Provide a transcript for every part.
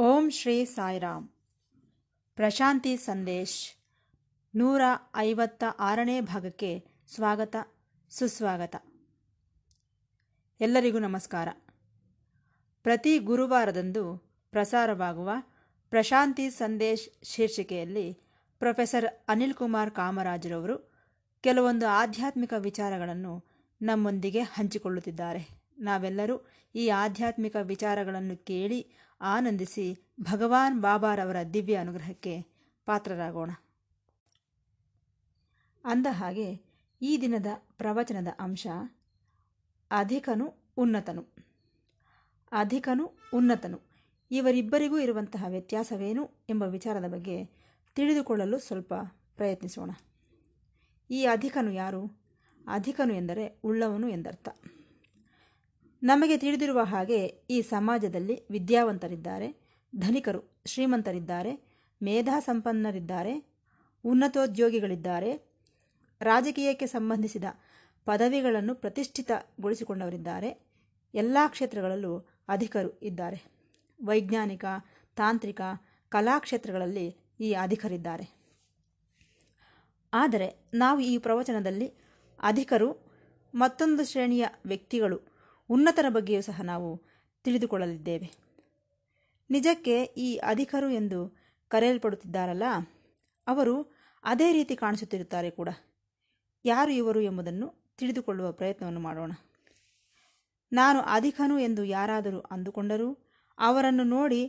ಓಂ ಶ್ರೀ ಸಾಯಿರಾಮ್. ಪ್ರಶಾಂತಿ ಸಂದೇಶ್, ನೂರ ಐವತ್ತ ಆರನೇ ಭಾಗಕ್ಕೆ ಸ್ವಾಗತ, ಸುಸ್ವಾಗತ. ಎಲ್ಲರಿಗೂ ನಮಸ್ಕಾರ. ಪ್ರತಿ ಗುರುವಾರದಂದು ಪ್ರಸಾರವಾಗುವ ಪ್ರಶಾಂತಿ ಸಂದೇಶ್ ಶೀರ್ಷಿಕೆಯಲ್ಲಿ ಪ್ರೊಫೆಸರ್ ಅನಿಲ್ ಕುಮಾರ್ ಕಾಮರಾಜರವರು ಕೆಲವೊಂದು ಆಧ್ಯಾತ್ಮಿಕ ವಿಚಾರಗಳನ್ನು ನಮ್ಮೊಂದಿಗೆ ಹಂಚಿಕೊಳ್ಳುತ್ತಿದ್ದಾರೆ. ನಾವೆಲ್ಲರೂ ಈ ಆಧ್ಯಾತ್ಮಿಕ ವಿಚಾರಗಳನ್ನು ಕೇಳಿ ಆನಂದಿಸಿ ಭಗವಾನ್ ಬಾಬಾರವರ ದಿವ್ಯ ಅನುಗ್ರಹಕ್ಕೆ ಪಾತ್ರರಾಗೋಣ. ಅಂದ ಹಾಗೆ ಈ ದಿನದ ಪ್ರವಚನದ ಅಂಶ, ಅಧಿಕನು ಉನ್ನತನು. ಅಧಿಕನು ಉನ್ನತನು. ಇವರಿಬ್ಬರಿಗೂ ಇರುವಂತಹ ವ್ಯತ್ಯಾಸವೇನು ಎಂಬ ವಿಚಾರದ ಬಗ್ಗೆ ತಿಳಿದುಕೊಳ್ಳಲು ಸ್ವಲ್ಪ ಪ್ರಯತ್ನಿಸೋಣ. ಈ ಅಧಿಕನು ಯಾರು? ಅಧಿಕನು ಎಂದರೆ ಉಳ್ಳವನು ಎಂದರ್ಥ. ನಮಗೆ ತಿಳಿದಿರುವ ಹಾಗೆ ಈ ಸಮಾಜದಲ್ಲಿ ವಿದ್ಯಾವಂತರಿದ್ದಾರೆ, ಧನಿಕರು ಶ್ರೀಮಂತರಿದ್ದಾರೆ, ಮೇಧಾ ಸಂಪನ್ನರಿದ್ದಾರೆ, ಉನ್ನತೋದ್ಯೋಗಿಗಳಿದ್ದಾರೆ, ರಾಜಕೀಯಕ್ಕೆ ಸಂಬಂಧಿಸಿದ ಪದವಿಗಳನ್ನು ಪ್ರತಿಷ್ಠಿತಗೊಳಿಸಿಕೊಂಡವರಿದ್ದಾರೆ, ಎಲ್ಲ ಕ್ಷೇತ್ರಗಳಲ್ಲೂ ಅಧಿಕರು ಇದ್ದಾರೆ. ವೈಜ್ಞಾನಿಕ, ತಾಂತ್ರಿಕ ಕಲಾಕ್ಷೇತ್ರಗಳಲ್ಲಿ ಈ ಅಧಿಕರಿದ್ದಾರೆ. ಆದರೆ ನಾವು ಈ ಪ್ರವಚನದಲ್ಲಿ ಅಧಿಕರು ಮತ್ತೊಂದು ಶ್ರೇಣಿಯ ವ್ಯಕ್ತಿಗಳು ಉನ್ನತರ ಬಗ್ಗೆಯೂ ಸಹ ನಾವು ತಿಳಿದುಕೊಳ್ಳಲಿದ್ದೇವೆ. ನಿಜಕ್ಕೆ ಈ ಅಧಿಕರು ಎಂದು ಕರೆಯಲ್ಪಡುತ್ತಿದ್ದಾರಲ್ಲ, ಅವರು ಅದೇ ರೀತಿ ಕಾಣಿಸುತ್ತಿರುತ್ತಾರೆ ಕೂಡ. ಯಾರು ಇವರು ಎಂಬುದನ್ನು ತಿಳಿದುಕೊಳ್ಳುವ ಪ್ರಯತ್ನವನ್ನು ಮಾಡೋಣ. ನಾನು ಅಧಿಕನು ಎಂದು ಯಾರಾದರೂ ಅಂದುಕೊಂಡರೂ, ಅವರನ್ನು ನೋಡಿ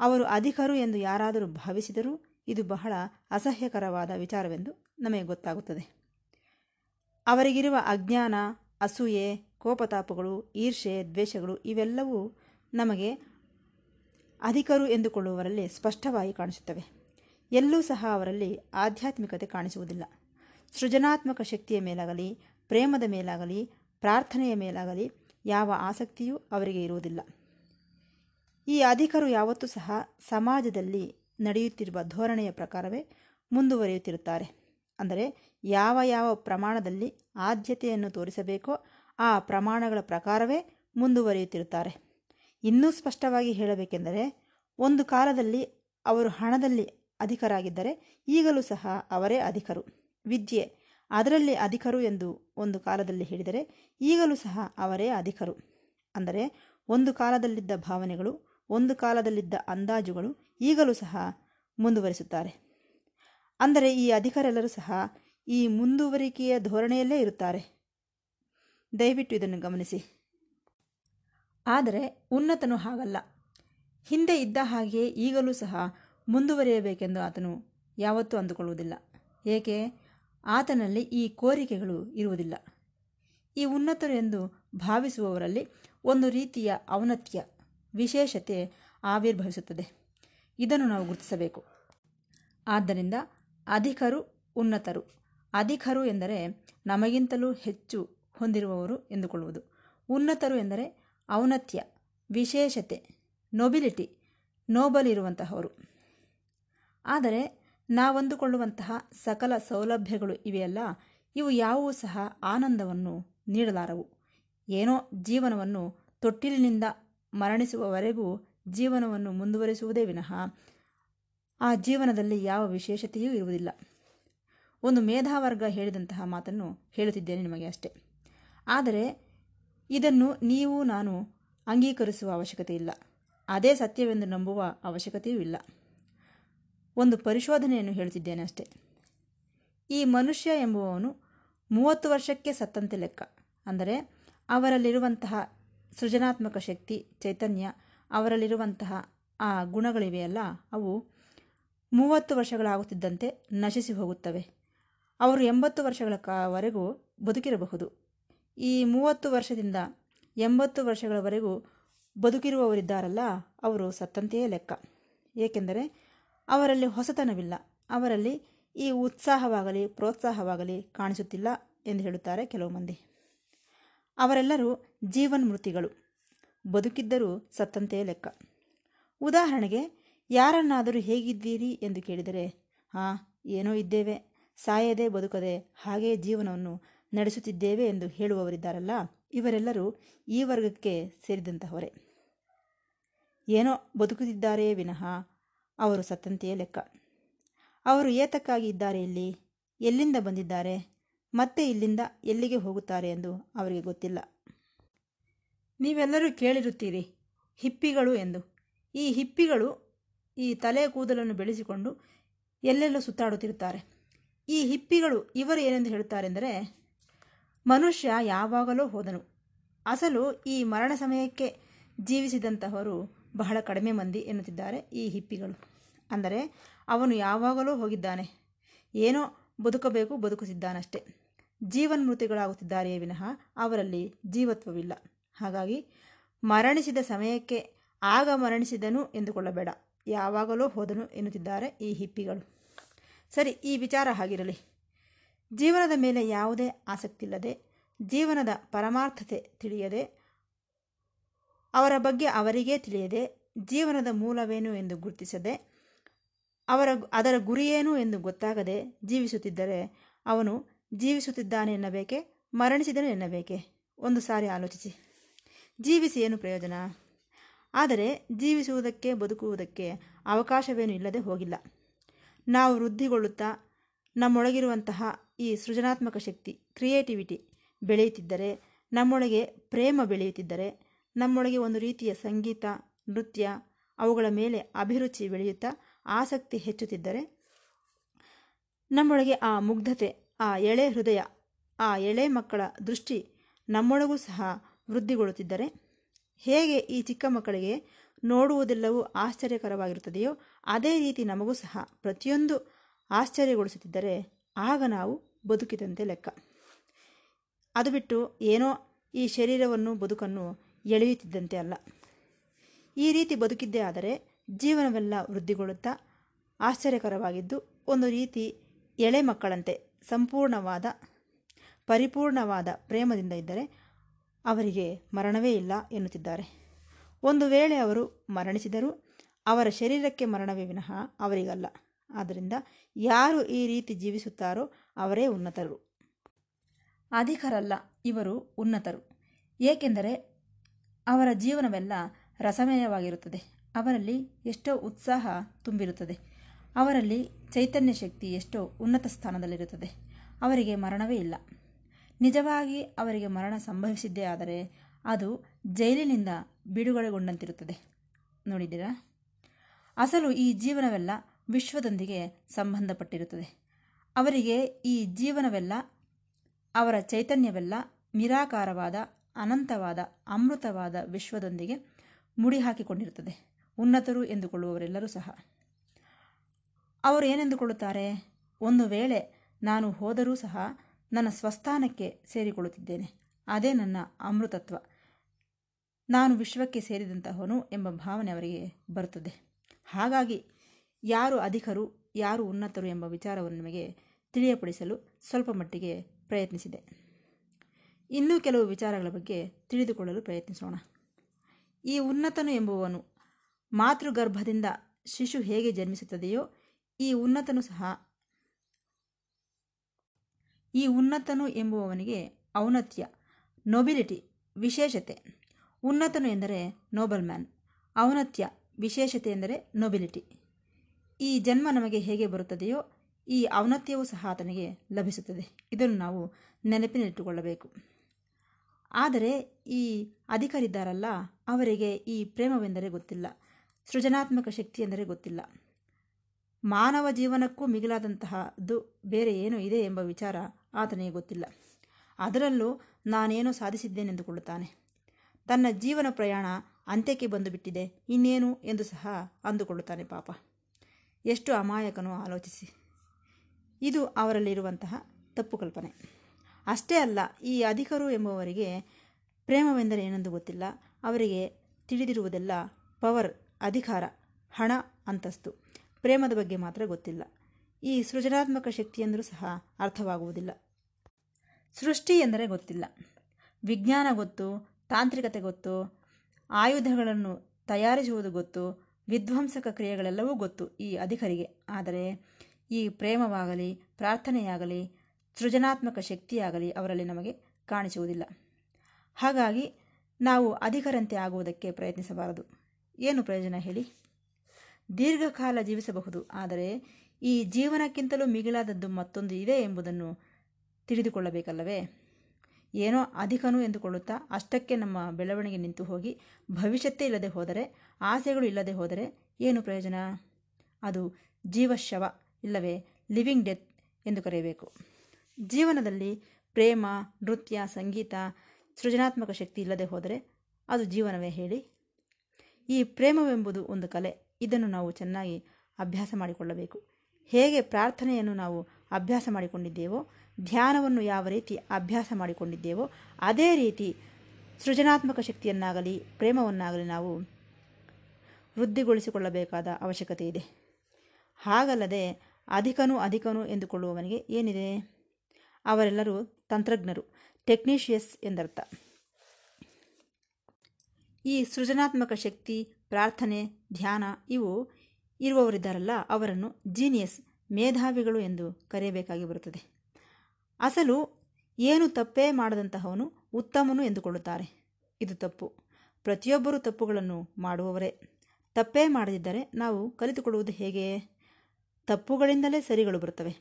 ಅವರು ಅಧಿಕರು ಎಂದು ಯಾರಾದರೂ ಭಾವಿಸಿದರೂ ಇದು ಬಹಳ ಅಸಹ್ಯಕರವಾದ ವಿಚಾರವೆಂದು ನಮಗೆ ಗೊತ್ತಾಗುತ್ತದೆ. ಅವರಿಗಿರುವ ಅಜ್ಞಾನ, ಅಸೂಯೆ ಕೋಪತಾಪಗಳು ಈರ್ಷೆ ದ್ವೇಷಗಳು ಇವೆಲ್ಲವೂ ನಮಗೆ ಅಧಿಕರು ಎಂದುಕೊಳ್ಳುವವರಲ್ಲಿ ಸ್ಪಷ್ಟವಾಗಿ ಕಾಣಿಸುತ್ತವೆ. ಎಲ್ಲೂ ಸಹ ಅವರಲ್ಲಿ ಆಧ್ಯಾತ್ಮಿಕತೆ ಕಾಣಿಸುವುದಿಲ್ಲ. ಸೃಜನಾತ್ಮಕ ಶಕ್ತಿಯ ಮೇಲಾಗಲಿ, ಪ್ರೇಮದ ಮೇಲಾಗಲಿ, ಪ್ರಾರ್ಥನೆಯ ಮೇಲಾಗಲಿ ಯಾವ ಆಸಕ್ತಿಯೂ ಅವರಿಗೆ ಇರುವುದಿಲ್ಲ. ಈ ಅಧಿಕರು ಯಾವತ್ತೂ ಸಹ ಸಮಾಜದಲ್ಲಿ ನಡೆಯುತ್ತಿರುವ ಧೋರಣೆಯ ಪ್ರಕಾರವೇ ಮುಂದುವರಿಯುತ್ತಿರುತ್ತಾರೆ. ಅಂದರೆ ಯಾವ ಯಾವ ಪ್ರಮಾಣದಲ್ಲಿ ಆದ್ಯತೆಯನ್ನು ತೋರಿಸಬೇಕೋ ಆ ಪ್ರಮಾಣಗಳ ಪ್ರಕಾರವೇ ಮುಂದುವರಿಯುತ್ತಿರುತ್ತಾರೆ. ಇನ್ನೂ ಸ್ಪಷ್ಟವಾಗಿ ಹೇಳಬೇಕೆಂದರೆ, ಒಂದು ಕಾಲದಲ್ಲಿ ಅವರು ಹಣದಲ್ಲಿ ಅಧಿಕರಾಗಿದ್ದರೆ ಈಗಲೂ ಸಹ ಅವರೇ ಅಧಿಕರು. ವಿದ್ಯೆ ಅದರಲ್ಲಿ ಅಧಿಕರು ಎಂದು ಒಂದು ಕಾಲದಲ್ಲಿ ಹೇಳಿದರೆ ಈಗಲೂ ಸಹ ಅವರೇ ಅಧಿಕರು. ಅಂದರೆ, ಒಂದು ಕಾಲದಲ್ಲಿದ್ದ ಭಾವನೆಗಳು, ಒಂದು ಕಾಲದಲ್ಲಿದ್ದ ಅಂದಾಜುಗಳು ಈಗಲೂ ಸಹ ಮುಂದುವರಿಸುತ್ತಾರೆ. ಅಂದರೆ, ಈ ಅಧಿಕರೆಲ್ಲರೂ ಸಹ ಈ ಮುಂದುವರಿಕೆಯ ಧೋರಣೆಯಲ್ಲೇ ಇರುತ್ತಾರೆ. ದಯವಿಟ್ಟು ಇದನ್ನು ಗಮನಿಸಿ. ಆದರೆ ಉನ್ನತನು ಹಾಗಲ್ಲ. ಹಿಂದೆ ಇದ್ದ ಹಾಗೆಯೇ ಈಗಲೂ ಸಹ ಮುಂದುವರಿಯಬೇಕೆಂದು ಆತನು ಯಾವತ್ತೂ ಅಂದುಕೊಳ್ಳುವುದಿಲ್ಲ. ಏಕೆ? ಆತನಲ್ಲಿ ಈ ಕೋರಿಕೆಗಳು ಇರುವುದಿಲ್ಲ. ಈ ಉನ್ನತರು ಎಂದು ಭಾವಿಸುವವರಲ್ಲಿ ಒಂದು ರೀತಿಯ ಔನ್ನತ್ಯ, ವಿಶೇಷತೆ ಆವಿರ್ಭವಿಸುತ್ತದೆ. ಇದನ್ನು ನಾವು ಗುರುತಿಸಬೇಕು. ಆದ್ದರಿಂದ ಅಧಿಕರು ಉನ್ನತರು. ಅಧಿಕರು ಎಂದರೆ ನಮಗಿಂತಲೂ ಹೆಚ್ಚು ಹೊಂದಿರುವವರು ಎಂದುಕೊಳ್ಳುವುದು. ಉನ್ನತರು ಎಂದರೆ ಔನತ್ಯ ವಿಶೇಷತೆ ನೊಬಿಲಿಟಿ ನೋಬಲ್ ಇರುವಂತಹವರು ಆದರೆ ನಾವಂದುಕೊಳ್ಳುವಂತಹ ಸಕಲ ಸೌಲಭ್ಯಗಳು ಇವೆಯಲ್ಲ, ಇವು ಯಾವುವೂ ಸಹ ಆನಂದವನ್ನು ನೀಡಲಾರವು. ಏನೋ ಜೀವನವನ್ನು ತೊಟ್ಟಿಲಿನಿಂದ ಮರಣಿಸುವವರೆಗೂ ಜೀವನವನ್ನು ಮುಂದುವರಿಸುವುದೇ ವಿನಃ ಆ ಜೀವನದಲ್ಲಿ ಯಾವ ವಿಶೇಷತೆಯೂ ಇರುವುದಿಲ್ಲ. ಒಂದು ಮೇಧಾವರ್ಗ ಹೇಳಿದಂತಹ ಮಾತನ್ನು ಹೇಳುತ್ತಿದ್ದೇನೆ ನಿಮಗೆ ಅಷ್ಟೆ. ಆದರೆ ಇದನ್ನು ನೀವು ನಾನು ಅಂಗೀಕರಿಸುವ ಅವಶ್ಯಕತೆ ಇಲ್ಲ. ಅದೇ ಸತ್ಯವೆಂದು ನಂಬುವ ಅವಶ್ಯಕತೆಯೂ ಇಲ್ಲ. ಒಂದು ಪರಿಶೋಧನೆಯನ್ನು ಹೇಳುತ್ತಿದ್ದೇನೆ ಅಷ್ಟೆ. ಈ ಮನುಷ್ಯ ಎಂಬುವವನು ಮೂವತ್ತು ವರ್ಷಕ್ಕೆ ಸತ್ತಂತೆ ಲೆಕ್ಕ. ಅಂದರೆ ಅವರಲ್ಲಿರುವಂತಹ ಸೃಜನಾತ್ಮಕ ಶಕ್ತಿ, ಚೈತನ್ಯ, ಅವರಲ್ಲಿರುವಂತಹ ಆ ಗುಣಗಳಿವೆಯಲ್ಲ ಅವು ಮೂವತ್ತು ವರ್ಷಗಳಾಗುತ್ತಿದ್ದಂತೆ ನಶಿಸಿ ಹೋಗುತ್ತವೆ. ಅವರು ಎಂಬತ್ತು ವರ್ಷಗಳ ವರೆಗೂ ಬದುಕಿರಬಹುದು. ಈ ಮೂವತ್ತು ವರ್ಷದಿಂದ ಎಂಬತ್ತು ವರ್ಷಗಳವರೆಗೂ ಬದುಕಿರುವವರಿದ್ದಾರಲ್ಲ, ಅವರು ಸತ್ತಂತೆಯೇ ಲೆಕ್ಕ. ಏಕೆಂದರೆ ಅವರಲ್ಲಿ ಹೊಸತನವಿಲ್ಲ. ಅವರಲ್ಲಿ ಈ ಉತ್ಸಾಹವಾಗಲಿ, ಪ್ರೋತ್ಸಾಹವಾಗಲಿ ಕಾಣಿಸುತ್ತಿಲ್ಲ ಎಂದು ಹೇಳುತ್ತಾರೆ ಕೆಲವು ಮಂದಿ. ಅವರೆಲ್ಲರೂ ಜೀವನ್ಮೃತಿಗಳು. ಬದುಕಿದ್ದರೂ ಸತ್ತಂತೆಯೇ ಲೆಕ್ಕ. ಉದಾಹರಣೆಗೆ, ಯಾರನ್ನಾದರೂ ಹೇಗಿದ್ದೀರಿ ಎಂದು ಕೇಳಿದರೆ, ಹಾಂ, ಏನೋ ಇದ್ದೇವೆ. ಸಾಯದೆ ಬದುಕದೆ ಹಾಗೇ ಜೀವನವನ್ನು ನಡೆಸುತ್ತಿದ್ದೇವೆ ಎಂದು ಹೇಳುವವರಿದ್ದಾರಲ್ಲ, ಇವರೆಲ್ಲರೂ ಈ ವರ್ಗಕ್ಕೆ ಸೇರಿದಂತಹವರೇ. ಏನೋ ಬದುಕುತ್ತಿದ್ದಾರೆಯೇ ವಿನಃ ಅವರು ಸತ್ತಂತೆಯೇ ಲೆಕ್ಕ. ಅವರು ಏತಕ್ಕಾಗಿ ಇದ್ದಾರೆ ಇಲ್ಲಿ? ಎಲ್ಲಿಂದ ಬಂದಿದ್ದಾರೆ? ಮತ್ತೆ ಇಲ್ಲಿಂದ ಎಲ್ಲಿಗೆ ಹೋಗುತ್ತಾರೆ ಎಂದು ಅವರಿಗೆ ಗೊತ್ತಿಲ್ಲ. ನೀವೆಲ್ಲರೂ ಕೇಳಿರುತ್ತೀರಿ, ಹಿಪ್ಪಿಗಳು ಎಂದು. ಈ ಹಿಪ್ಪಿಗಳು ಈ ತಲೆ ಕೂದಲನ್ನು ಬೆಳೆಸಿಕೊಂಡು ಎಲ್ಲೆಲ್ಲೋ ಸುತ್ತಾಡುತ್ತಿರುತ್ತಾರೆ. ಈ ಹಿಪ್ಪಿಗಳು ಇವರು ಏನೆಂದು ಹೇಳುತ್ತಾರೆಂದರೆ ಮನುಷ್ಯ ಯಾವಾಗಲೂ ಹೋದನು. ಅಸಲು ಈ ಮರಣ ಸಮಯಕ್ಕೆ ಜೀವಿಸಿದಂತಹವರು ಬಹಳ ಕಡಿಮೆ ಮಂದಿ ಎನ್ನುತ್ತಿದ್ದಾರೆ ಈ ಹಿಪ್ಪಿಗಳು. ಅಂದರೆ ಅವನು ಯಾವಾಗಲೂ ಹೋಗಿದ್ದಾನೆ. ಏನೋ ಬದುಕಬೇಕು ಬದುಕುತ್ತಿದ್ದಾನಷ್ಟೇ. ಜೀವನ್ಮೃತಿಗಳಾಗುತ್ತಿದ್ದಾರೆಯೇ ವಿನಃ ಅವರಲ್ಲಿ ಜೀವತ್ವವಿಲ್ಲ. ಹಾಗಾಗಿ ಮರಣಿಸಿದ ಸಮಯಕ್ಕೆ ಆಗ ಮರಣಿಸಿದನು ಎಂದುಕೊಳ್ಳಬೇಡ. ಯಾವಾಗಲೂ ಹೋದನು ಎನ್ನುತ್ತಿದ್ದಾರೆ ಈ ಹಿಪ್ಪಿಗಳು. ಸರಿ, ಈ ವಿಚಾರ ಹಾಗಿರಲಿ. ಜೀವನದ ಮೇಲೆ ಯಾವುದೇ ಆಸಕ್ತಿ ಇಲ್ಲದೆ ಜೀವನದ ಪರಮಾರ್ಥತೆ ತಿಳಿಯದೆ, ಅವರ ಬಗ್ಗೆ ಅವರಿಗೇ ತಿಳಿಯದೆ, ಜೀವನದ ಮೂಲವೇನು ಎಂದು ಗುರುತಿಸದೆ, ಅವರ ಅದರ ಗುರಿಯೇನು ಎಂದು ಗೊತ್ತಾಗದೆ ಜೀವಿಸುತ್ತಿದ್ದರೆ ಅವನು ಜೀವಿಸುತ್ತಿದ್ದಾನೆ ಎನ್ನಬೇಕೆ, ಮರಣಿಸಿದನು ಎನ್ನಬೇಕೆ? ಒಂದು ಸಾರಿ ಆಲೋಚಿಸಿ. ಜೀವಿಸಿ ಏನು ಪ್ರಯೋಜನ? ಆದರೆ ಜೀವಿಸುವುದಕ್ಕೆ, ಬದುಕುವುದಕ್ಕೆ ಅವಕಾಶವೇನು ಇಲ್ಲದೆ ಹೋಗಿಲ್ಲ. ನಾವು ವೃದ್ಧಿಗೊಳ್ಳುತ್ತಾ ನಮ್ಮೊಳಗಿರುವಂತಹ ಈ ಸೃಜನಾತ್ಮಕ ಶಕ್ತಿ, ಕ್ರಿಯೇಟಿವಿಟಿ ಬೆಳೆಯುತ್ತಿದ್ದರೆ, ನಮ್ಮೊಳಗೆ ಪ್ರೇಮ ಬೆಳೆಯುತ್ತಿದ್ದರೆ, ನಮ್ಮೊಳಗೆ ಒಂದು ರೀತಿಯ ಸಂಗೀತ, ನೃತ್ಯ, ಅವುಗಳ ಮೇಲೆ ಅಭಿರುಚಿ ಬೆಳೆಯುತ್ತಾ ಆಸಕ್ತಿ ಹೆಚ್ಚುತ್ತಿದ್ದರೆ, ನಮ್ಮೊಳಗೆ ಆ ಮುಗ್ಧತೆ, ಆ ಎಳೆ ಹೃದಯ, ಆ ಎಳೆ ಮಕ್ಕಳ ದೃಷ್ಟಿ ನಮ್ಮೊಳಗೂ ಸಹ ವೃದ್ಧಿಗೊಳ್ಳುತ್ತಿದ್ದರೆ, ಹೇಗೆ ಈ ಚಿಕ್ಕ ಮಕ್ಕಳಿಗೆ ನೋಡುವುದೆಲ್ಲವೂ ಆಶ್ಚರ್ಯಕರವಾಗಿರುತ್ತದೆಯೋ, ಅದೇ ರೀತಿ ನಮಗೂ ಸಹ ಪ್ರತಿಯೊಂದು ಆಶ್ಚರ್ಯಗೊಳಿಸುತ್ತಿದ್ದರೆ ಆಗ ನಾವು ಬದುಕಿದಂತೆ ಲೆಕ್ಕ. ಅದು ಬಿಟ್ಟು ಏನೋ ಈ ಶರೀರವನ್ನು ಬದುಕನ್ನು ಎಳೆಯುತ್ತಿದ್ದಂತೆ ಅಲ್ಲ. ಈ ರೀತಿ ಬದುಕಿದ್ದೇ ಆದರೆ ಜೀವನವೆಲ್ಲ ವೃದ್ಧಿಗೊಳ್ಳುತ್ತಾ ಆಶ್ಚರ್ಯಕರವಾಗಿದ್ದು ಒಂದು ರೀತಿ ಎಳೆ ಮಕ್ಕಳಂತೆ ಸಂಪೂರ್ಣವಾದ, ಪರಿಪೂರ್ಣವಾದ ಪ್ರೇಮದಿಂದ ಇದ್ದರೆ ಅವರಿಗೆ ಮರಣವೇ ಇಲ್ಲ ಎನ್ನುತ್ತಿದ್ದಾರೆ. ಒಂದು ವೇಳೆ ಅವರು ಮರಣಿಸಿದರೂ ಅವರ ಶರೀರಕ್ಕೆ ಮರಣವೇ ವಿನಃ ಅವರಿಗಲ್ಲ. ಆದ್ದರಿಂದ ಯಾರು ಈ ರೀತಿ ಜೀವಿಸುತ್ತಾರೋ ಅವರೇ ಉನ್ನತರು. ಅಧಿಕರಲ್ಲ, ಇವರು ಉನ್ನತರು. ಏಕೆಂದರೆ ಅವರ ಜೀವನವೆಲ್ಲ ರಸಮಯವಾಗಿರುತ್ತದೆ. ಅವರಲ್ಲಿ ಎಷ್ಟೋ ಉತ್ಸಾಹ ತುಂಬಿರುತ್ತದೆ. ಅವರಲ್ಲಿ ಚೈತನ್ಯ ಶಕ್ತಿ ಎಷ್ಟೋ ಉನ್ನತ ಸ್ಥಾನದಲ್ಲಿರುತ್ತದೆ. ಅವರಿಗೆ ಮರಣವೇ ಇಲ್ಲ. ನಿಜವಾಗಿ ಅವರಿಗೆ ಮರಣ ಸಂಭವಿಸಿದ್ದೇ ಆದರೆ ಅದು ಜೈಲಿನಿಂದ ಬಿಡುಗಡೆಗೊಂಡಂತಿರುತ್ತದೆ. ನೋಡಿದ್ದೀರಾ? ಅಸಲು ಈ ಜೀವನವೆಲ್ಲ ವಿಶ್ವದೊಂದಿಗೆ ಸಂಬಂಧಪಟ್ಟಿರುತ್ತದೆ. ಅವರಿಗೆ ಈ ಜೀವನವೆಲ್ಲ, ಅವರ ಚೈತನ್ಯವೆಲ್ಲ ನಿರಾಕಾರವಾದ, ಅನಂತವಾದ, ಅಮೃತವಾದ ವಿಶ್ವದೊಂದಿಗೆ ಮುಡಿ ಹಾಕಿಕೊಂಡಿರುತ್ತದೆ ಉನ್ನತರು ಎಂದುಕೊಳ್ಳುವವರೆಲ್ಲರೂ ಸಹ. ಅವರು ಏನೆಂದುಕೊಳ್ಳುತ್ತಾರೆ? ಒಂದು ವೇಳೆ ನಾನು ಹೋದರೂ ಸಹ ನನ್ನ ಸ್ವಸ್ಥಾನಕ್ಕೆ ಸೇರಿಕೊಳ್ಳುತ್ತಿದ್ದೇನೆ. ಅದೇ ನನ್ನ ಅಮೃತತ್ವ. ನಾನು ವಿಶ್ವಕ್ಕೆ ಸೇರಿದಂತಹವನು ಎಂಬ ಭಾವನೆ ಅವರಿಗೆ ಬರುತ್ತದೆ. ಹಾಗಾಗಿ ಯಾರು ಅಧಿಕರು, ಯಾರು ಉನ್ನತರು ಎಂಬ ವಿಚಾರವನ್ನು ನಿಮಗೆ ತಿಳಿಯಪಡಿಸಲು ಸ್ವಲ್ಪ ಮಟ್ಟಿಗೆ ಪ್ರಯತ್ನಿಸಿದೆ. ಇನ್ನೂ ಕೆಲವು ವಿಚಾರಗಳ ಬಗ್ಗೆ ತಿಳಿದುಕೊಳ್ಳಲು ಪ್ರಯತ್ನಿಸೋಣ. ಈ ಉನ್ನತನು ಎಂಬುವನು ಮಾತೃಗರ್ಭದಿಂದ ಶಿಶು ಹೇಗೆ ಜನ್ಮಿಸುತ್ತದೆಯೋ ಈ ಉನ್ನತನು ಸಹ ಈ ಉನ್ನತನು ಎಂಬುವವನಿಗೆ ಔನ್ನತ್ಯ ನೊಬಿಲಿಟಿ ವಿಶೇಷತೆ. ಉನ್ನತನು ಎಂದರೆ ನೋಬಲ್ ಮ್ಯಾನ್ ಔನ್ನತ್ಯ, ವಿಶೇಷತೆ ಎಂದರೆ ನೊಬಿಲಿಟಿ ಈ ಜನ್ಮ ನಮಗೆ ಹೇಗೆ ಬರುತ್ತದೆಯೋ ಈ ಔನ್ನತ್ಯವೂ ಸಹ ಆತನಿಗೆ ಲಭಿಸುತ್ತದೆ. ಇದನ್ನು ನಾವು ನೆನಪಿನಲ್ಲಿಟ್ಟುಕೊಳ್ಳಬೇಕು. ಆದರೆ ಈ ಅಧಿಕಾರಿದ್ದಾರಲ್ಲ, ಅವರಿಗೆ ಈ ಪ್ರೇಮವೆಂದರೆ ಗೊತ್ತಿಲ್ಲ, ಸೃಜನಾತ್ಮಕ ಶಕ್ತಿ ಎಂದರೆ ಗೊತ್ತಿಲ್ಲ. ಮಾನವ ಜೀವನಕ್ಕೂ ಮಿಗಿಲಾದಂತಹದ್ದು ಬೇರೆ ಏನೂ ಇದೆ ಎಂಬ ವಿಚಾರ ಆತನಿಗೆ ಗೊತ್ತಿಲ್ಲ. ಅದರಲ್ಲೂ ನಾನೇನೋ ಸಾಧಿಸಿದ್ದೇನೆಂದುಕೊಳ್ಳುತ್ತಾನೆ. ತನ್ನ ಜೀವನ ಪ್ರಯಾಣ ಅಂತ್ಯಕ್ಕೆ ಬಂದು ಬಿಟ್ಟಿದೆ ಇನ್ನೇನು ಎಂದು ಸಹ ಅಂದುಕೊಳ್ಳುತ್ತಾನೆ ಪಾಪ. ಎಷ್ಟು ಅಮಾಯಕನೋ ಆಲೋಚಿಸಿ. ಇದು ಅವರಲ್ಲಿರುವಂತಹ ತಪ್ಪು ಕಲ್ಪನೆ. ಅಷ್ಟೇ ಅಲ್ಲ, ಈ ಅಧಿಕರು ಎಂಬುವವರಿಗೆ ಪ್ರೇಮವೆಂದರೆ ಏನೆಂದು ಗೊತ್ತಿಲ್ಲ. ಅವರಿಗೆ ತಿಳಿದಿರುವುದೆಲ್ಲ ಪವರ್, ಅಧಿಕಾರ, ಹಣ, ಅಂತಸ್ತು. ಪ್ರೇಮದ ಬಗ್ಗೆ ಮಾತ್ರ ಗೊತ್ತಿಲ್ಲ. ಈ ಸೃಜನಾತ್ಮಕ ಶಕ್ತಿಯೆಂದರೂ ಸಹ ಅರ್ಥವಾಗುವುದಿಲ್ಲ. ಸೃಷ್ಟಿ ಎಂದರೆ ಗೊತ್ತಿಲ್ಲ. ವಿಜ್ಞಾನ ಗೊತ್ತು, ತಾಂತ್ರಿಕತೆ ಗೊತ್ತು, ಆಯುಧಗಳನ್ನು ತಯಾರಿಸುವುದು ಗೊತ್ತು ವಿಧ್ವಂಸಕ ಕ್ರಿಯೆಗಳೆಲ್ಲವೂ ಗೊತ್ತು ಈ ಅಧಿಕರಿಗೆ. ಆದರೆ ಈ ಪ್ರೇಮವಾಗಲಿ, ಪ್ರಾರ್ಥನೆಯಾಗಲಿ, ಸೃಜನಾತ್ಮಕ ಶಕ್ತಿಯಾಗಲಿ ಅವರಲ್ಲಿ ನಮಗೆ ಕಾಣಿಸುವುದಿಲ್ಲ. ಹಾಗಾಗಿ ನಾವು ಅಧಿಕರಂತೆ ಆಗುವುದಕ್ಕೆ ಪ್ರಯತ್ನಿಸಬಾರದು. ಏನು ಪ್ರಯೋಜನ ಹೇಳಿ? ದೀರ್ಘಕಾಲ ಜೀವಿಸಬಹುದು, ಆದರೆ ಈ ಜೀವನಕ್ಕಿಂತಲೂ ಮಿಗಿಲಾದದ್ದು ಮತ್ತೊಂದು ಇದೆ ಎಂಬುದನ್ನು ತಿಳಿದುಕೊಳ್ಳಬೇಕಲ್ಲವೇ? ಏನೋ ಅಧಿಕನು ಎಂದುಕೊಳ್ಳುತ್ತಾ ಅಷ್ಟಕ್ಕೆ ನಮ್ಮ ಬೆಳವಣಿಗೆ ನಿಂತು ಹೋಗಿ ಭವಿಷ್ಯತ್ತೇ ಇಲ್ಲದೆ ಹೋದರೆ, ಆಸೆಗಳು ಇಲ್ಲದೆ ಹೋದರೆ ಏನು ಪ್ರಯೋಜನ? ಅದು ಜೀವಶವ ಇಲ್ಲವೇ? ಲಿವಿಂಗ್ ಡೆತ್ ಎಂದು ಕರೆಯಬೇಕು. ಜೀವನದಲ್ಲಿ ಪ್ರೇಮ, ನೃತ್ಯ, ಸಂಗೀತ, ಸೃಜನಾತ್ಮಕ ಶಕ್ತಿ ಇಲ್ಲದೆ ಹೋದರೆ ಅದು ಜೀವನವೇ ಹೇಳಿ? ಈ ಪ್ರೇಮವೆಂಬುದು ಒಂದು ಕಲೆ. ಇದನ್ನು ನಾವು ಚೆನ್ನಾಗಿ ಅಭ್ಯಾಸ ಮಾಡಿಕೊಳ್ಳಬೇಕು. ಹೇಗೆ ಪ್ರಾರ್ಥನೆಯನ್ನು ನಾವು ಅಭ್ಯಾಸ ಮಾಡಿಕೊಂಡಿದ್ದೇವೋ ಧ್ಯಾನವನ್ನು ಯಾವ ರೀತಿ ಅಭ್ಯಾಸ ಮಾಡಿಕೊಂಡಿದ್ದೇವೋ ಅದೇ ರೀತಿ ಸೃಜನಾತ್ಮಕ ಶಕ್ತಿಯನ್ನಾಗಲಿ, ಪ್ರೇಮವನ್ನಾಗಲಿ ನಾವು ವೃದ್ಧಿಗೊಳಿಸಿಕೊಳ್ಳಬೇಕಾದ ಅವಶ್ಯಕತೆ ಇದೆ. ಹಾಗಲ್ಲದೆ ಅಧಿಕನು ಅಧಿಕನು ಎಂದುಕೊಳ್ಳುವವನಿಗೆ ಏನಿದೆ? ಅವರೆಲ್ಲರೂ ತಂತ್ರಜ್ಞರು ಟೆಕ್ನಿಷಿಯಸ್ ಎಂದರ್ಥ. ಈ ಸೃಜನಾತ್ಮಕ ಶಕ್ತಿ, ಪ್ರಾರ್ಥನೆ, ಧ್ಯಾನ ಇವು ಇರುವವರಿದ್ದಾರಲ್ಲ, ಅವರನ್ನು ಜೀನಿಯಸ್ ಮೇಧಾವಿಗಳು ಎಂದು ಕರೆಯಬೇಕಾಗಿ ಬರುತ್ತದೆ. ಅಸಲು ಏನು ತಪ್ಪೇ ಮಾಡದಂತಹವನು ಉತ್ತಮನು ಎಂದುಕೊಳ್ಳುತ್ತಾರೆ. ಇದು ತಪ್ಪು. ಪ್ರತಿಯೊಬ್ಬರೂ ತಪ್ಪುಗಳನ್ನು ಮಾಡುವವರೇ. ತಪ್ಪೇ ಮಾಡದಿದ್ದರೆ ನಾವು ಕಲಿತುಕೊಳ್ಳುವುದು ಹೇಗೆ? ತಪ್ಪುಗಳಿಂದಲೇ ಸರಿಗಳು ಬರುತ್ತವೆ.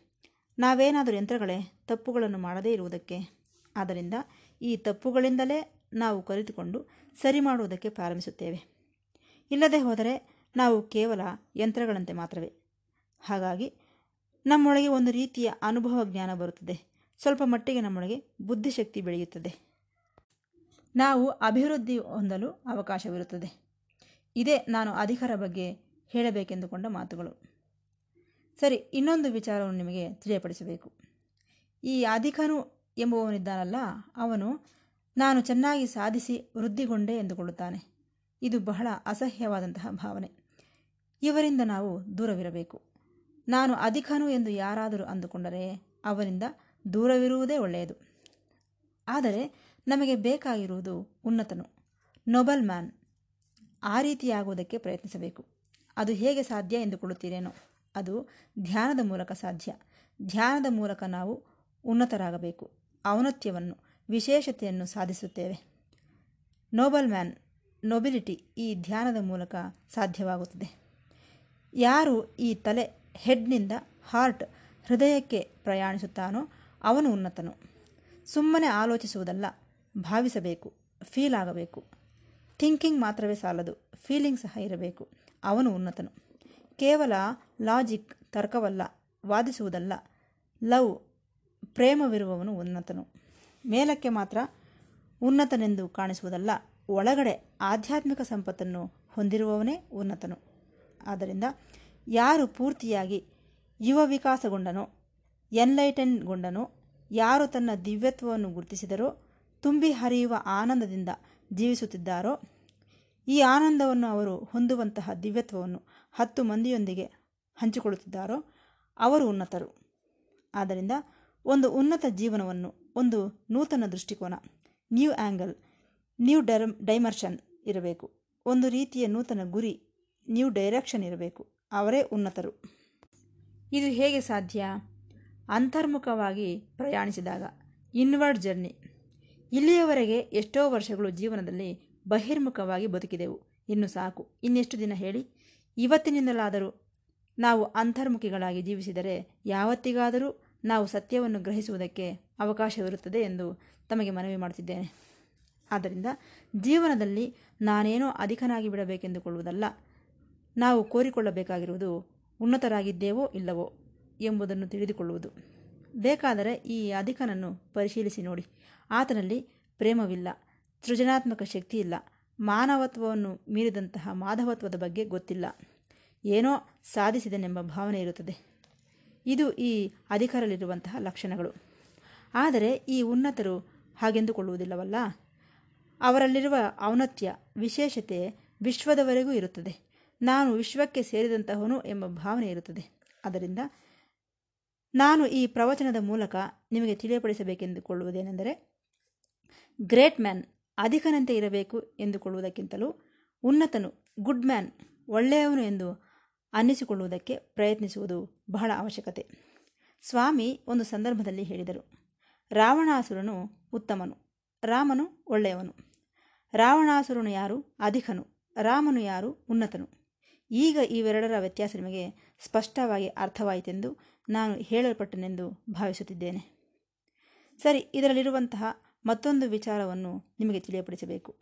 ನಾವೇನಾದರೂ ಯಂತ್ರಗಳೇ ತಪ್ಪುಗಳನ್ನು ಮಾಡದೇ ಇರುವುದಕ್ಕೆ? ಆದ್ದರಿಂದ ಈ ತಪ್ಪುಗಳಿಂದಲೇ ನಾವು ಕಲಿತುಕೊಂಡು ಸರಿ ಮಾಡುವುದಕ್ಕೆ ಪ್ರಾರಂಭಿಸುತ್ತೇವೆ. ಇಲ್ಲದೆ ಹೋದರೆ ನಾವು ಕೇವಲ ಯಂತ್ರಗಳಂತೆ ಮಾತ್ರವೇ. ಹಾಗಾಗಿ ನಮ್ಮೊಳಗೆ ಒಂದು ರೀತಿಯ ಅನುಭವ ಜ್ಞಾನ ಬರುತ್ತದೆ. ಸ್ವಲ್ಪ ಮಟ್ಟಿಗೆ ನಮ್ಮೊಳಗೆ ಬುದ್ಧಿಶಕ್ತಿ ಬೆಳೆಯುತ್ತದೆ. ನಾವು ಅಭಿವೃದ್ಧಿ ಹೊಂದಲು ಅವಕಾಶವಿರುತ್ತದೆ. ಇದೇ ನಾನು ಅಧಿಕಾರ ಬಗ್ಗೆ ಹೇಳಬೇಕೆಂದುಕೊಂಡ ಮಾತುಗಳು. ಸರಿ, ಇನ್ನೊಂದು ವಿಚಾರವನ್ನು ನಿಮಗೆ ತಿಳಿಯಪಡಿಸಬೇಕು. ಈ ಅಧಿಕನು ಎಂಬುವವನಿದ್ದಾನಲ್ಲ, ಅವನು ನಾನು ಚೆನ್ನಾಗಿ ಸಾಧಿಸಿ ವೃದ್ಧಿಗೊಂಡೆ ಎಂದುಕೊಳ್ಳುತ್ತಾನೆ. ಇದು ಬಹಳ ಅಸಹ್ಯವಾದಂತಹ ಭಾವನೆ. ಇವರಿಂದ ನಾವು ದೂರವಿರಬೇಕು. ನಾನು ಅಧಿಕನು ಎಂದು ಯಾರಾದರೂ ಅಂದುಕೊಂಡರೆ ಅವರಿಂದ ದೂರವಿರುವುದೇ ಒಳ್ಳೆಯದು. ಆದರೆ ನಮಗೆ ಬೇಕಾಗಿರುವುದು ಉನ್ನತನು ನೊಬಲ್ ಮ್ಯಾನ್ ಆ ರೀತಿಯಾಗುವುದಕ್ಕೆ ಪ್ರಯತ್ನಿಸಬೇಕು. ಅದು ಹೇಗೆ ಸಾಧ್ಯ ಎಂದುಕೊಳ್ಳುತ್ತೀರೇನೋ ಅದು ಧ್ಯಾನದ ಮೂಲಕ ಸಾಧ್ಯ. ಧ್ಯಾನದ ಮೂಲಕ ನಾವು ಉನ್ನತರಾಗಬೇಕು. ಔನ್ನತ್ಯವನ್ನು, ವಿಶೇಷತೆಯನ್ನು ಸಾಧಿಸುತ್ತೇವೆ. ನೋಬಲ್ ಮ್ಯಾನ್ ನೊಬಿಲಿಟಿ ಈ ಧ್ಯಾನದ ಮೂಲಕ ಸಾಧ್ಯವಾಗುತ್ತದೆ. ಯಾರು ಈ ತಲೆ ಹೆಡ್ನಿಂದ ಹಾರ್ಟ್ ಹೃದಯಕ್ಕೆ ಪ್ರಯಾಣಿಸುತ್ತಾನೋ ಅವನು ಉನ್ನತನು. ಸುಮ್ಮನೆ ಆಲೋಚಿಸುವುದಲ್ಲ, ಭಾವಿಸಬೇಕು ಫೀಲ್ ಆಗಬೇಕು. ಥಿಂಕಿಂಗ್ ಮಾತ್ರವೇ ಸಾಲದು ಫೀಲಿಂಗ್ ಸಹ ಇರಬೇಕು. ಅವನು ಉನ್ನತನು. ಕೇವಲ ಲಾಜಿಕ್ ತರ್ಕವಲ್ಲ, ವಾದಿಸುವುದಲ್ಲ. ಲವ್ ಪ್ರೇಮವಿರುವವನು ಉನ್ನತನು. ಮೇಲಕ್ಕೆ ಮಾತ್ರ ಉನ್ನತನೆಂದು ಕಾಣಿಸುವುದಲ್ಲ, ಒಳಗಡೆ ಆಧ್ಯಾತ್ಮಿಕ ಸಂಪತ್ತನ್ನು ಹೊಂದಿರುವವನೇ ಉನ್ನತನು. ಆದ್ದರಿಂದ ಯಾರು ಪೂರ್ತಿಯಾಗಿ ಯುವ ವಿಕಾಸಗೊಂಡನೋ ಎನ್ಲೈಟನ್ಗೊಂಡನೋ. ಯಾರು ತನ್ನ ದಿವ್ಯತ್ವವನ್ನು ಗುರುತಿಸಿದರೋ ತುಂಬಿ ಹರಿಯುವ ಆನಂದದಿಂದ ಜೀವಿಸುತ್ತಿದ್ದಾರೋ, ಈ ಆನಂದವನ್ನು ಅವರು ಹೊಂದುವಂತಹ ದಿವ್ಯತ್ವವನ್ನು ಹತ್ತು ಮಂದಿಯೊಂದಿಗೆ ಹಂಚಿಕೊಳ್ಳುತ್ತಿದ್ದಾರೋ, ಅವರು ಉನ್ನತರು. ಆದ್ದರಿಂದ ಒಂದು ಉನ್ನತ ಜೀವನವನ್ನು ಒಂದು ನೂತನ ದೃಷ್ಟಿಕೋನ, ನ್ಯೂ ಆ್ಯಂಗಲ್ ನ್ಯೂ ಡೈರಮ್ ಡೈಮರ್ಷನ್ ಇರಬೇಕು. ಒಂದು ರೀತಿಯ ನೂತನ ಗುರಿ, ನ್ಯೂ ಡೈರೆಕ್ಷನ್ ಇರಬೇಕು. ಅವರೇ ಉನ್ನತರು. ಇದು ಹೇಗೆ ಸಾಧ್ಯ? ಅಂತರ್ಮುಖವಾಗಿ ಪ್ರಯಾಣಿಸಿದಾಗ ಇನ್ವರ್ಡ್ ಜರ್ನಿ. ಇಲ್ಲಿಯವರೆಗೆ ಎಷ್ಟೋ ವರ್ಷಗಳು ಜೀವನದಲ್ಲಿ ಬಹಿರ್ಮುಖವಾಗಿ ಬದುಕಿದೆವು. ಇನ್ನು ಸಾಕು. ಇನ್ನೆಷ್ಟು ದಿನ ಹೇಳಿ? ಇವತ್ತಿನಿಂದಲಾದರೂ ನಾವು ಅಂತರ್ಮುಖಿಗಳಾಗಿ ಜೀವಿಸಿದರೆ ಯಾವತ್ತಿಗಾದರೂ ನಾವು ಸತ್ಯವನ್ನು ಗ್ರಹಿಸುವುದಕ್ಕೆ ಅವಕಾಶವಿರುತ್ತದೆ ಎಂದು ತಮಗೆ ಮನವಿ ಮಾಡುತ್ತಿದ್ದೇನೆ. ಆದ್ದರಿಂದ ಜೀವನದಲ್ಲಿ ನಾನೇನೋ ಅಧಿಕನಾಗಿ ಬಿಡಬೇಕೆಂದುಕೊಳ್ಳುವುದಲ್ಲ. ನಾವು ಕೋರಿಕೊಳ್ಳಬೇಕಾಗಿರುವುದು ಉನ್ನತರಾಗಿದ್ದೇವೋ ಇಲ್ಲವೋ? ಎಂಬುದನ್ನು ತಿಳಿದುಕೊಳ್ಳುವುದು. ಬೇಕಾದರೆ ಈ ಅಧಿಕನನ್ನು ಪರಿಶೀಲಿಸಿ ನೋಡಿ. ಆತನಲ್ಲಿ ಪ್ರೇಮವಿಲ್ಲ, ಸೃಜನಾತ್ಮಕ ಶಕ್ತಿ ಇಲ್ಲ ಮಾನವತ್ವವನ್ನು ಮೀರಿದಂತಹ ಮಾಧವತ್ವದ ಬಗ್ಗೆ ಗೊತ್ತಿಲ್ಲ. ಏನೋ ಸಾಧಿಸಿದನೆಂಬ ಭಾವನೆ ಇರುತ್ತದೆ. ಇದು ಈ ಅಧಿಕಾರಲ್ಲಿರುವಂತಹ ಲಕ್ಷಣಗಳು. ಆದರೆ ಈ ಉನ್ನತರು ಹಾಗೆಂದುಕೊಳ್ಳುವುದಿಲ್ಲವಲ್ಲ? ಅವರಲ್ಲಿರುವ ಔನತ್ಯ ವಿಶೇಷತೆ ವಿಶ್ವದವರೆಗೂ ಇರುತ್ತದೆ. ನಾನು ವಿಶ್ವಕ್ಕೆ ಸೇರಿದಂತಹವನು ಎಂಬ ಭಾವನೆ ಇರುತ್ತದೆ. ಅದರಿಂದ ನಾನು ಈ ಪ್ರವಚನದ ಮೂಲಕ ನಿಮಗೆ ತಿಳಿಯಪಡಿಸಬೇಕೆಂದುಕೊಳ್ಳುವುದೇನೆಂದರೆ, ಗ್ರೇಟ್ ಮ್ಯಾನ್ ಅಧಿಕನಂತೆ ಇರಬೇಕು ಎಂದುಕೊಳ್ಳುವುದಕ್ಕಿಂತಲೂ ಉನ್ನತನು ಗುಡ್ ಮ್ಯಾನ್ ಒಳ್ಳೆಯವನು ಎಂದು ಅನ್ನಿಸಿಕೊಳ್ಳುವುದಕ್ಕೆ ಪ್ರಯತ್ನಿಸುವುದು ಬಹಳ ಅವಶ್ಯಕತೆ ಸ್ವಾಮಿ ಒಂದು ಸಂದರ್ಭದಲ್ಲಿ ಹೇಳಿದರು, ರಾವಣಾಸುರನು ಉತ್ತಮನು, ರಾಮನು ಒಳ್ಳೆಯವನು. ರಾವಣಾಸುರನು ಯಾರು? ಅಧಿಕನು. ರಾಮನು ಯಾರು? ಉನ್ನತನು. ಈಗ ಇವೆರಡರ ವ್ಯತ್ಯಾಸ ನಿಮಗೆ ಸ್ಪಷ್ಟವಾಗಿ ಅರ್ಥವಾಯಿತೆಂದು ನಾನು ಹೇಳಲ್ಪಟ್ಟನೆಂದು ಭಾವಿಸುತ್ತಿದ್ದೇನೆ. ಸರಿ, ಇದರಲ್ಲಿರುವಂತಹ ಮತ್ತೊಂದು ವಿಚಾರವನ್ನು ನಿಮಗೆ ತಿಳಿಯಪಡಿಸಬೇಕು.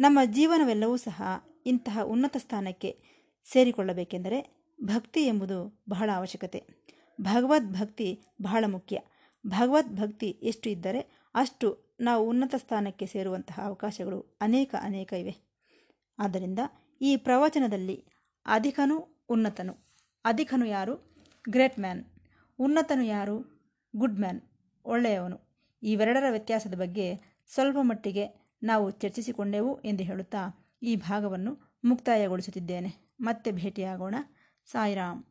ನಮ್ಮ ಜೀವನವೆಲ್ಲವೂ ಸಹ ಇಂತಹ ಉನ್ನತ ಸ್ಥಾನಕ್ಕೆ ಸೇರಿಕೊಳ್ಳಬೇಕೆಂದರೆ ಭಕ್ತಿ ಎಂಬುದು ಬಹಳ ಅವಶ್ಯಕತೆ. ಭಗವದ್ ಭಕ್ತಿ ಬಹಳ ಮುಖ್ಯ. ಭಗವದ್ ಭಕ್ತಿ ಎಷ್ಟು ಇದ್ದರೆ ಅಷ್ಟು ನಾವು ಉನ್ನತ ಸ್ಥಾನಕ್ಕೆ ಸೇರುವಂತಹ ಅವಕಾಶಗಳು ಅನೇಕ ಅನೇಕ ಇವೆ. ಆದ್ದರಿಂದ ಈ ಪ್ರವಚನದಲ್ಲಿ ಅಧಿಕನು ಉನ್ನತನು. ಅಧಿಕನು ಯಾರು? Great man. ಉನ್ನತನು ಯಾರು? Good man. ಒಳ್ಳೆಯವನು. ಇವೆರಡರ ವ್ಯತ್ಯಾಸದ ಬಗ್ಗೆ ಸ್ವಲ್ಪ ಮಟ್ಟಿಗೆ ನಾವು ಚರ್ಚಿಸಿಕೊಂಡೆವು ಎಂದು ಹೇಳುತ್ತಾ ಈ ಭಾಗವನ್ನು ಮುಕ್ತಾಯಗೊಳಿಸುತ್ತಿದ್ದೇನೆ. ಮತ್ತೆ ಭೇಟಿಯಾಗೋಣ. ಸಾಯಿರಾಮ್.